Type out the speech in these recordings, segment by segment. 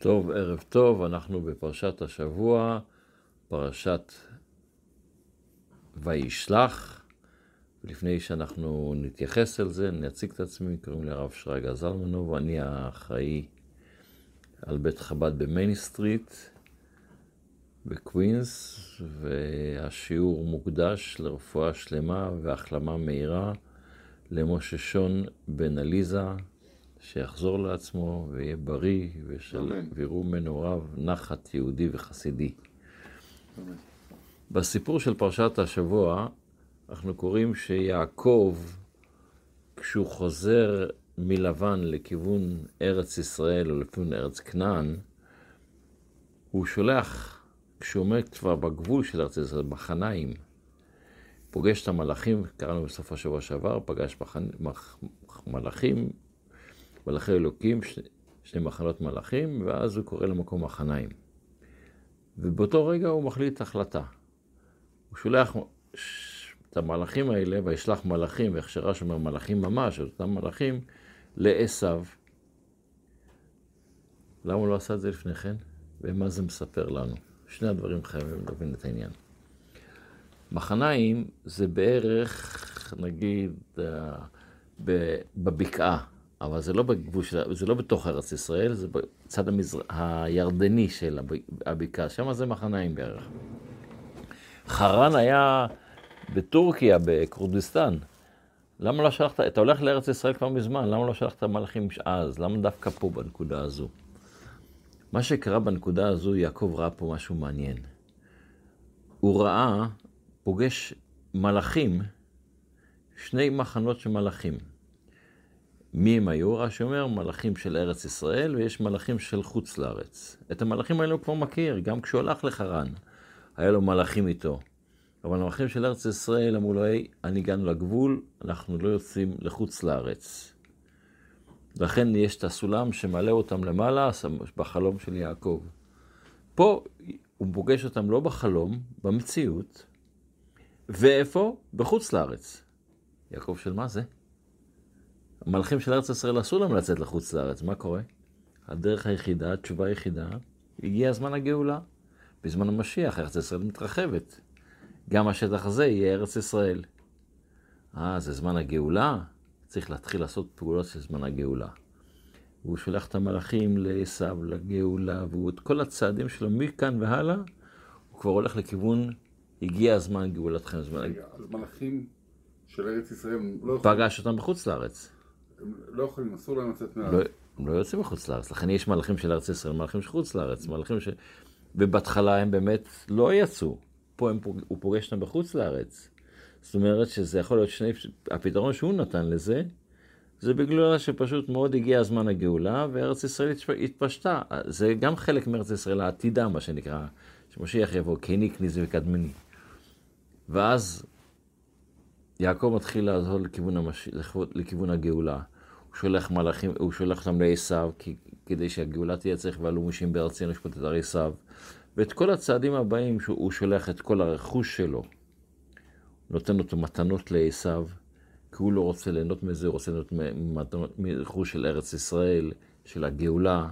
טוב, ערב טוב, אנחנו בפרשת השבוע, פרשת וישלח. לפני שאנחנו נתייחס אל זה, אני אציג את עצמי, קוראים לי הרב שרגא זלמנוב, אני האחראי על בית חב"ד ב Main Street בקווינס, והשיעור מוקדש לרפואה שלמה והחלמה מהירה למשה שון בן עליזה, שיחזור לעצמו ויהיה בריא, ויראו ממנו רב נחת יהודי וחסידי. אמן. בסיפור של פרשת השבוע, אנחנו קוראים שיעקב, כשהוא חוזר מלבן לכיוון ארץ ישראל או לכיוון ארץ כנען, הוא שולח, כשהוא עומד כבר בגבול של ארץ ישראל, מחניים, פוגש את המלאכים, קראנו בסוף השבוע שעבר, פגש מחנ... מלאכים, מלאכי אלוקים, שני, מחנות מלאכים, ואז הוא קורא למקום מחניים. ובאותו רגע הוא מחליט החלטה. הוא שולח את המלאכים האלה, וישלח מלאכים, ואיך שרש אומר מלאכים ממש, את אותם מלאכים, לעשו. למה הוא לא עשה את זה לפני כן? ומה זה מספר לנו? שני הדברים חייבים להבין את העניין. מחניים זה בערך, נגיד, אה, בבקעה, אבל זה לא בגבול של, זה לא בתוך ארץ ישראל, זה בצד המזר... הירדני של הבקעה, שם זה מחניים בערך. חרן היה בטורקיה, בכורדיסטן. למה לא שלחת, אתה הולך לארץ ישראל כבר מזמן, למה לא שלחת מלאכים אז? למה דווקא פה בנקודה הזו? מה שקרה בנקודה הזו, יעקב ראה פה משהו מעניין. הוא ראה, פוגש מלאכים, שני מחנות של מלאכים. מי הם היו? רש"י אומר, מלאכים של ארץ ישראל, ויש מלאכים של חוץ לארץ. את המלאכים האלו הוא כבר מכיר, גם כשהוא הלך לחרן. היה לו מלאכים איתו. אבל המלאכים של ארץ ישראל אמרו לו, היי, אני הגענו לגבול, אנחנו לא יוצאים לחוץ לארץ. לכן יש את הסולם שמעלה אותם למעלה, בחלום של יעקב. פה הוא פוגש אותם לא בחלום, במציאות. ואיפה? בחוץ לארץ. יעקב של מה זה? המלאכים של ארץ ישראל אסור להם לצאת לחוץ לארץ, מה קורה? הדרך היחידה, התשובה היחידה, הגיע זמן הגאולה. בזמן המשיח ארץ ישראל מתרחבת. גם השטח הזה יהיה ארץ ישראל. אה, זה זמן הגאולה? צריך להתחיל לעשות פעולות של זמן הגאולה. והוא שולח את המלאכים לעשו, לגאולה, ואת כל הצעדים שלו מכאן והלאה, הוא כבר הולך לכיוון, הגיע הזמן גאולתכם. זמן... רגע, אז מלאכים של ארץ ישראל לא יכולים... פגש אותם בחוץ לארץ. לא יכולים, אסור להם לצאת מהארץ. לא, הם לא יוצאים מחוץ לארץ, לכן יש מלאכים של ארץ ישראל, מלאכים של חוץ לארץ, מלאכים ש... ובהתחלה הם באמת לא יצאו. פה הם, הוא פוגש אותם בחוץ לארץ. זאת אומרת שזה יכול להיות שני... הפתרון שהוא נתן לזה, זה בגלל שפשוט מאוד הגיע הזמן הגאולה, וארץ ישראל התפשטה. זה גם חלק מארץ ישראל העתידה, מה שנקרא, שמשיח יבוא, קני כניזי וקדמני. ואז יעקב מתחיל לעזור לכיוון, המש... לכיוון הגאולה. הוא שולח מלאכים, הוא שולח אותם לעשו, כדי שהגאולה תהיה צריך ועלו מושים בארצנו לשפוט את הרי עשו. ואת כל הצעדים הבאים, שהוא שולח את כל הרכוש שלו, נותן אותו מתנות לעשו, כי הוא לא רוצה ליהנות מזה, הוא רוצה ליהנות מרכוש של ארץ ישראל, של הגאולה.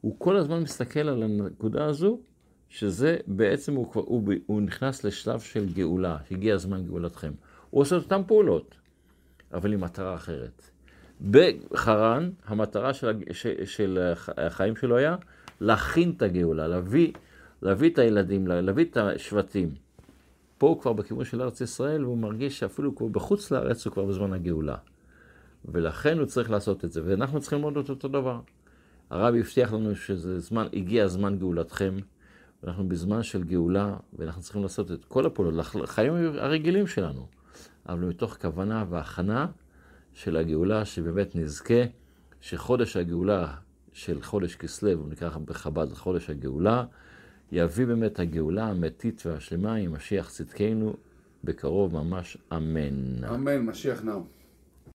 הוא כל הזמן מסתכל על הנקודה הזו, שזה בעצם, הוא, כבר, הוא, הוא נכנס לשלב של גאולה, הגיע הזמן גאולתכם. הוא עושה את אותן פעולות, אבל עם מטרה אחרת. בחרן, המטרה של, של החיים שלו היה להכין את הגאולה, להביא להביא את הילדים, להביא את השבטים. פה הוא כבר בכיוון של ארץ ישראל, והוא מרגיש שאפילו כבר בחוץ לארץ הוא כבר בזמן הגאולה. ולכן הוא צריך לעשות את זה, ואנחנו צריכים ללמוד את אותו דבר. הרב הבטיח לנו שזה זמן, הגיע זמן גאולתכם, ואנחנו בזמן של גאולה, ואנחנו צריכים לעשות את כל הפעולות, לחיים הרגילים שלנו, אבל מתוך כוונה והכנה של הגאולה, שבאמת נזכה שחודש הגאולה של חודש כסלו, הוא נקרא בחב"ד חודש הגאולה, יביא באמת הגאולה האמיתית והשלמה עם משיח צדקנו בקרוב ממש, אמן. אמן, משיח נאו.